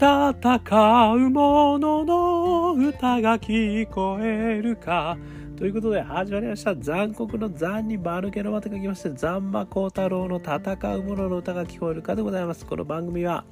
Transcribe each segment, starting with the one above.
戦う者のの歌が聞こえるか。ということで始まりました。残酷の残に丸けのまと書きまして、残馬高太郎の戦う者の歌が聞こえるかでございます。この番組は、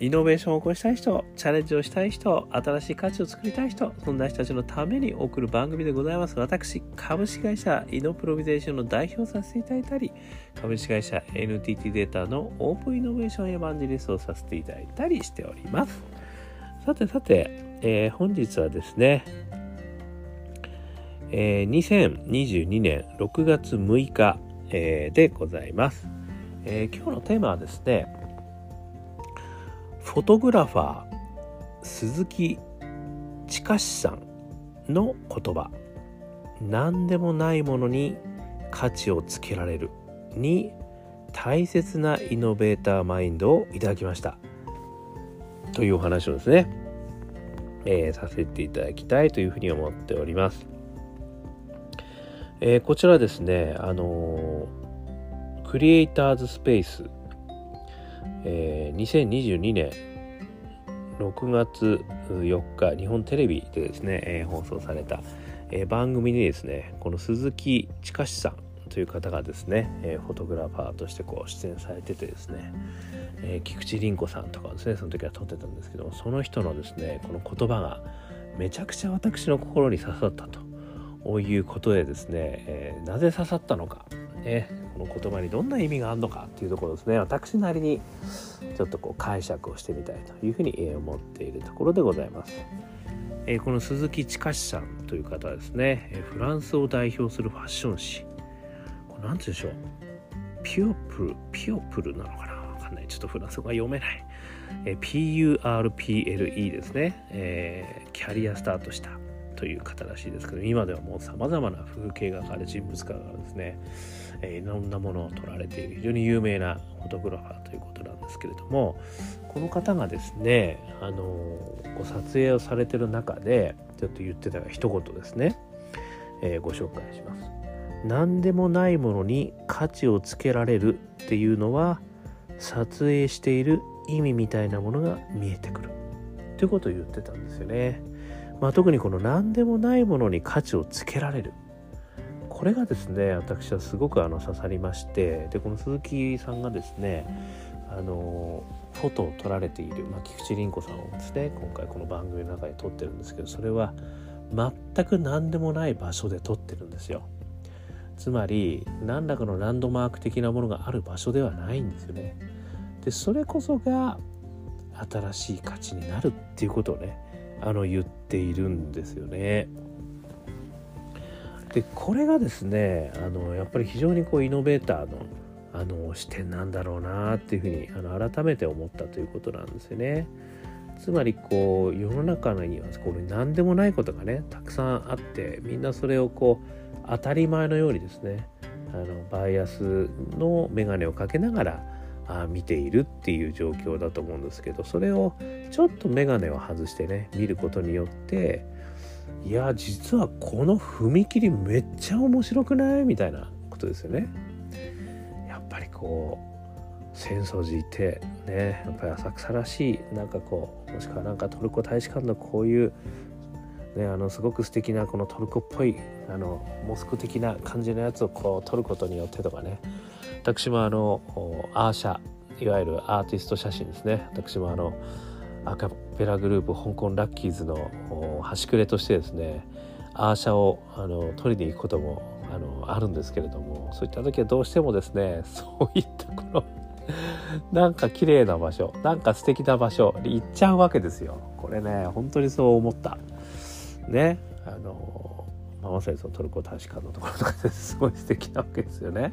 イノベーションを起こしたい人、チャレンジをしたい人、新しい価値を作りたい人、そんな人たちのために送る番組でございます。私、株式会社イノプロビゼーションの代表させていただいたり、株式会社 NTT データのオープンイノベーションエヴァンジェリストをさせていただいたりしております。さてさて、えー、本日はですね、えー、2022年6月6日、えー、でございます、えー、今日のテーマはですね、フォトグラファー鈴木近さんの言葉。何でもないものに価値をつけられる。に大切なイノベーターマインドをいただきました。というお話をですね、えー、させていただきたいというふうに思っております、えー、こちらですねあのー、クリエイターズスペースえー、2022年6月4日日本テレビでですね、えー、放送された、えー、番組にですねこの鈴木近さんという方がですね、え、フォトグラファーとしてこう出演されててですね、え、菊池凛子さんとかですねその時は撮ってたんですけどもその人のですねこの言葉がめちゃくちゃ私の心に刺さったということでですね、え、なぜ刺さったのか、ね、の言葉にどんな意味があるのかっていうところですね。私なりにちょっとこう解釈をしてみたいというふうに思っているところでございます。えこの鈴木近さんという方はですねフランスを代表するファッション誌。これ何て言うんでしょう。ピオプルピオプルなのかな。わかんない。ちょっとフランス語が読めない。え PURPLE ですね、えー、キャリアスタートしたという方らしいですけど今ではもうさまざまな風景画家で人物画がですね、えー、いろんなものを撮られている非常に有名なフォトグラファーということなんですけれどもこの方がですねあのご撮影をされてる中でちょっと言ってた一言ですね、えー、ご紹介します。何でもないものに価値をつけられるっていうのは撮影している意味みたいなものが見えてくるということを言ってたんですよね。まあ、特にこの何でもないものに価値をつけられる。これがですね私はすごくあの刺さりましてでこの鈴木さんがですねあのフォトを撮られている、まあ、菊池凛子さんをですね今回この番組の中で撮ってるんですけどそれは全く何でもない場所で撮ってるんですよ。つまり何らかのランドマーク的なものがある場所ではないんですよね。でそれこそが新しい価値になるっていうことをねあの言っているんですよね。でこれがですねあのやっぱり非常にこうイノベーターのあの視点なんだろうなっていうふうにあの改めて思ったということなんですよね。つまりこう世の中にはこれ何でもないことがねたくさんあってみんなそれをこう当たり前のようにですねあのバイアスの眼鏡をかけながら見ているっていう状況だと思うんですけどそれをちょっと眼鏡を外してね見ることによっていや実はこの踏切めっちゃ面白くない？みたいなことですよね。やっぱりこう浅草寺ってねやっぱり浅草らしいなんかこうもしくはなんかトルコ大使館のこういうね、あのすごく素敵なこのトルコっぽいあのモスク的な感じのやつをこう撮ることによってとかね私もあのアーシャいわゆるアーティスト写真ですね。私もあのアカペラグループ香港ラッキーズの端くれとしてですねアーシャをあの撮りに行くこともあのあるんですけれどもそういった時はどうしてもですね そういったこのなんか綺麗な場所なんか素敵な場所に行っちゃうわけですよ。これね本当にそう思った。ねあの、まあ、まさにそのトルコ大使館のところとかですごい素敵なわけですよね。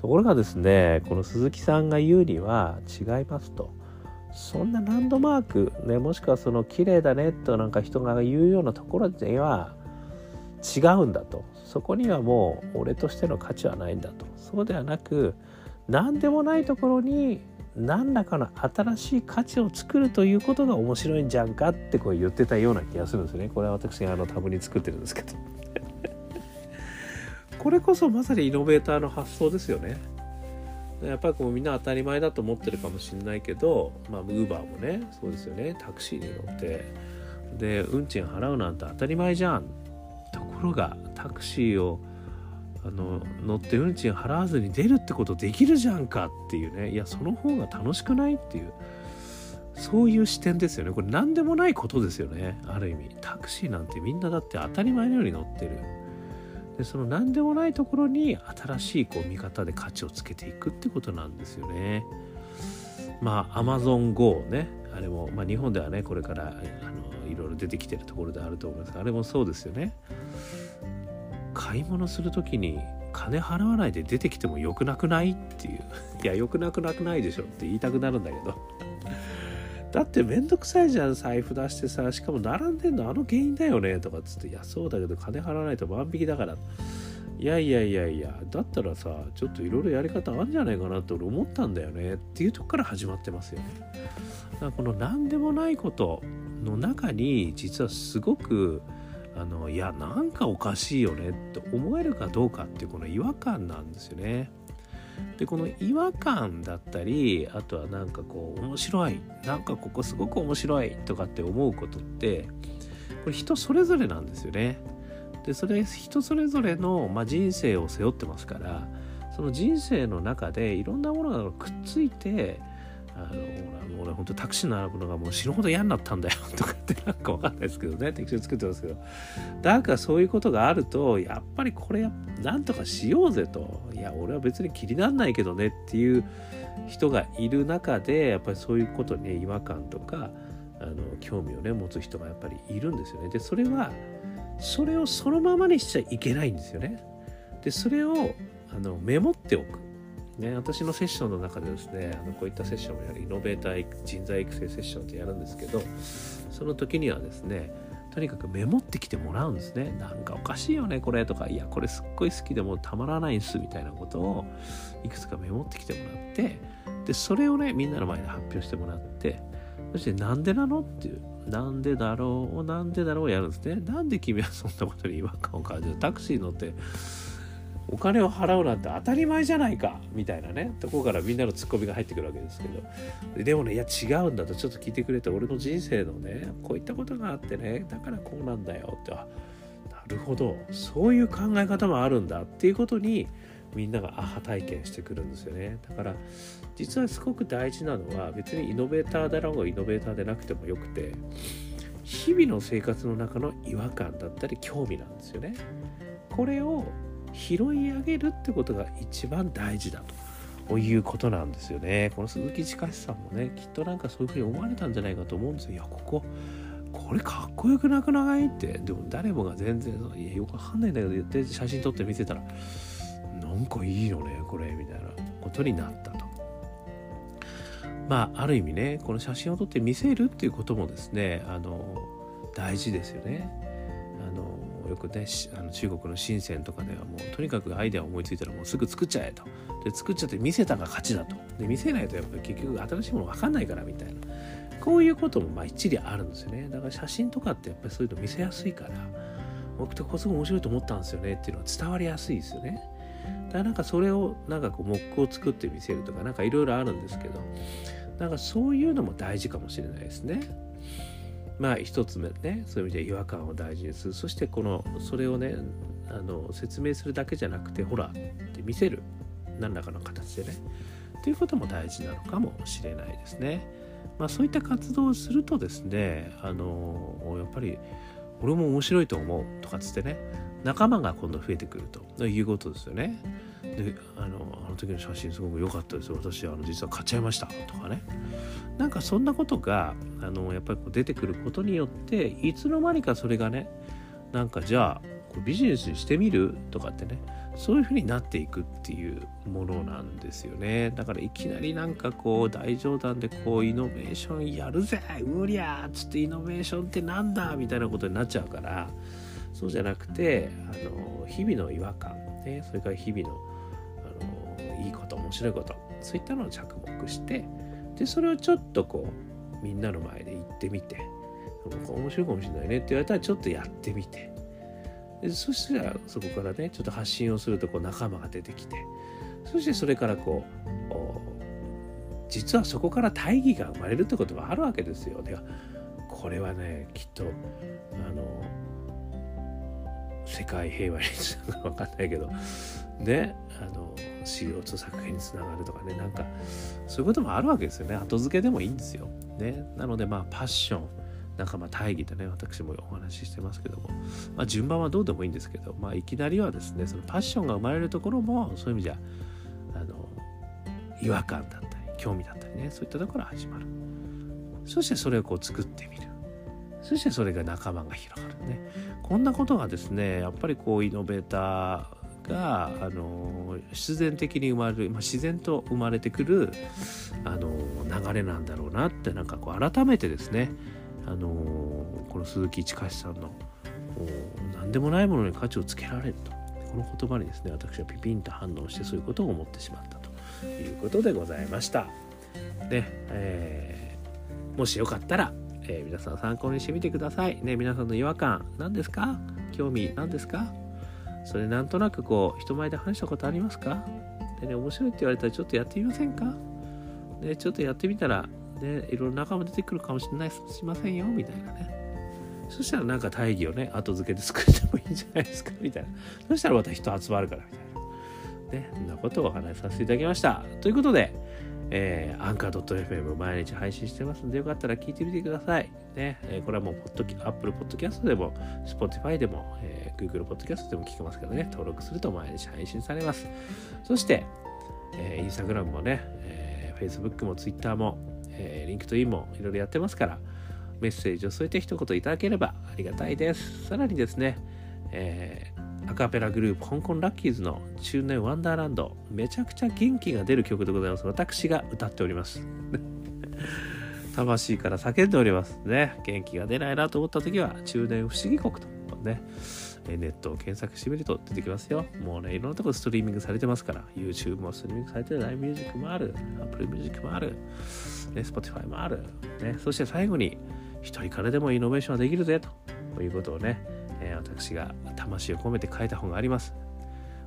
ところがですねこの鈴木さんが言うには違いますと。そんなランドマーク、ね、もしくはその綺麗だねとなんか人が言うようなところには違うんだと。そこにはもう俺としての価値はないんだと。そうではなく何でもないところに何らかの新しい価値を作るということが面白いんじゃんかってこう言ってたような気がするんですね。これは私があのタブに作ってるんですけど。これこそまさにイノベーターの発想ですよね。やっぱりこうみんな当たり前だと思ってるかもしれないけどまあウーバーもねそうですよね。タクシーに乗ってで運賃払うなんて当たり前じゃん。ところがタクシーをあの乗って運賃払わずに出るってことできるじゃんかっていうね。いやその方が楽しくないっていうそういう視点ですよね。これ何でもないことですよね。ある意味。タクシーなんてみんなだって当たり前のように乗ってる。でその何でもないところに新しいこう見方で価値をつけていくってことなんですよね。まあ Amazon Go ね。あれも、まあ、日本ではねこれからあのいろいろ出てきてるところであると思いますがあれもそうですよね。買い物する時に金払わないで出てきてもよくなくないっていう。いやよくなくなくないでしょって言いたくなるんだけど。だってめんどくさいじゃん財布出してさしかも並んでんのあの原因だよねとかっつっていやそうだけど金払わないと万引きだからいやいやいやいやだったらさちょっといろいろやり方あるんじゃないかなって俺思ったんだよねっていうとこから始まってますよねだからこの何でもないことの中に実はすごくあのいやなんかおかしいよねって思えるかどうかっていうこの違和感なんですよね。でこの違和感だったりあとはなんかこう面白いなんかここすごく面白いとかって思うことってこれ人それぞれなんですよね。でそれ人それぞれの、まあ、人生を背負ってますからその人生の中でいろんなものがくっついてあの俺俺本当タクシー並ぶのがもう死ぬほど嫌になったんだよ とかってなんかわかんないですけどね適当に作ってますけど。だからそういうことがあるとやっぱりこれなんとかしようぜと。いや俺は別に気になんないけどねっていう人がいる中でやっぱりそういうことに、ね、違和感とかあの興味をね持つ人がやっぱりいるんですよね。でそれはそれをそのままにしちゃいけないんですよね。でそれをあのメモっておく。ね、私のセッションの中でですねあのこういったセッションをやるイノベーター人材育成セッションってやるんですけどその時にはですねとにかくメモってきてもらうんですね。なんかおかしいよねこれとかいやこれすっごい好きでもたまらないんすみたいなことをいくつかメモってきてもらってでそれをねみんなの前で発表してもらってそしてなんでなのっていうなんでだろうなんでだろうやるんですね。なんで君はそんなことに違和感を感じるタクシー乗ってお金を払うなんて当たり前じゃないかみたいなねとこからみんなのツッコミが入ってくるわけですけど。でもねいや違うんだとちょっと聞いてくれて俺の人生のねこういったことがあってねだからこうなんだよってあなるほどそういう考え方もあるんだっていうことにみんながアハ体験してくるんですよね。だから実はすごく大事なのは別にイノベーターだろうがイノベーターでなくてもよくて日々の生活の中の違和感だったり興味なんですよね。これを拾い上げるってことが一番大事だということなんですよね。この鈴木近さんもねきっとなんかそういうふうに思われたんじゃないかと思うんですよ。いやこここれかっこよくなくない？ってでも誰もが全然いやよくわかんないんだけど言って写真撮って見せたらなんかいいよねこれみたいなことになったと。まあある意味ねこの写真を撮って見せるっていうこともですねあの大事ですよね。よくねあの中国の深センとかではもうとにかくアイデアを思いついたらもうすぐ作っちゃえと。で作っちゃって見せたが勝ちだと。で見せないとやっぱり結局新しいもの分かんないからみたいな。こういうこともまあ一理あるんですよね。だから写真とかってやっぱりそういうの見せやすいから。僕とこすごい面白いと思ったんですよねっていうのは伝わりやすいですよね。だからなんかそれをなんかこうモックを作って見せるとかなんかいろいろあるんですけど。なんかそういうのも大事かもしれないですね。まあ一つ目ねそういう意味で違和感を大事にする。そしてこのそれをねあの説明するだけじゃなくてほらって見せる。何らかの形でね。ということも大事なのかもしれないですね。まあ、そういった活動をするとですねあのやっぱり俺も面白いと思うとかつってね仲間が今度増えてくるということですよね。であのあの時の写真すごく良かったです。私あの実は買っちゃいましたとかね。なんかそんなことがあのやっぱりこう出てくることによっていつの間にかそれがねなんかじゃあこビジネスにしてみるとかってねそういうふうになっていくっていうものなんですよね。だからいきなりなんかこう大冗談でこうイノベーションやるぜうりゃーっつってイノベーションってなんだみたいなことになっちゃうからそうじゃなくてあの日々の違和感ねそれから日々のあのいいこと面白いことそういったのを着目してでそれをちょっとこうみんなの前で言ってみて面白いかもしれないねって言われたらちょっとやってみてでそしたらそこからねちょっと発信をするとこう仲間が出てきてそしてそれからこう実はそこから大義が生まれるってこともあるわけですよ。でこれはねきっとあの世界平和につながる分かんないけどねあの CO2 削減につながるとかねなんかそういうこともあるわけですよね。後付けでもいいんですよ。ね、なのでまあパッション。なんかまあ大義でね私もお話ししてますけども、まあ、順番はどうでもいいんですけど、まあ、いきなりはですねそのパッションが生まれるところもそういう意味じゃあの違和感だったり興味だったりねそういったところ始まる。そしてそれをこう作ってみる。そしてそれが仲間が広がるね。こんなことがですねやっぱりこうイノベーターがあの必然的に生まれる、まあ、自然と生まれてくるあの流れなんだろうなってなんかこう改めてですねあのこの鈴木近さんの何でもないものに価値をつけられるとこの言葉にですね私はピピンと反応してそういうことを思ってしまったということでございました。で、えー、もしよかったら、えー、皆さん参考にしてみてください。ね、皆さんの違和感何ですか？興味何ですか？それなんとなくこう人前で話したことありますか？でね面白いって言われたらちょっとやってみませんか？でちょっとやってみたらねいろいろ仲間出てくるかもしれないしませんよみたいなね。そしたらなんか大義をね後付けで作ってもいいんじゃないですか？みたいな。そしたらまた人集まるからみたいな。ねそんなことをお話しさせていただきました。ということでえー、 Anchor.fm 毎日配信してますんで、よかったら聞いてみてください。ね、えー、これはもう、ポッドキ、Apple Podcast でも、Spotify でも、えー、Google Podcast でも聞けますけどね、登録すると毎日配信されます。そして、えー、Instagram もね、えー、Facebook も Twitter も、えー、 LinkedIn もいろいろやってますから、メッセージを添えて一言いただければありがたいです。さらにですね、えーアカペラグループ香港ラッキーズの中年ワンダーランド。めちゃくちゃ元気が出る曲でございます。私が歌っております。魂から叫んでおりますね。元気が出ないなと思った時は中年不思議国とねネットを検索してみると出てきますよ。もうね、いろんなところストリーミングされてますから、YouTube もストリーミングされてる、ライブミュージックもある、Apple Music もある、ね、Spotify もある、ね、そして最後に、一人からでもイノベーションはできるぜということをね、えー、私が魂を込めて書いた本があります。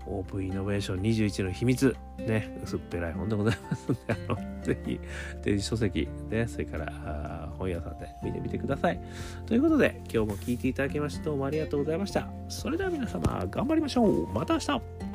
オープンイノベーション21の秘密。ね、薄っぺらい本でございますので、あのぜひ、電子書籍、ね、それから本屋さんで見てみてください。ということで、今日も聴いていただきましてどうもありがとうございました。それでは皆様、頑張りましょう。また明日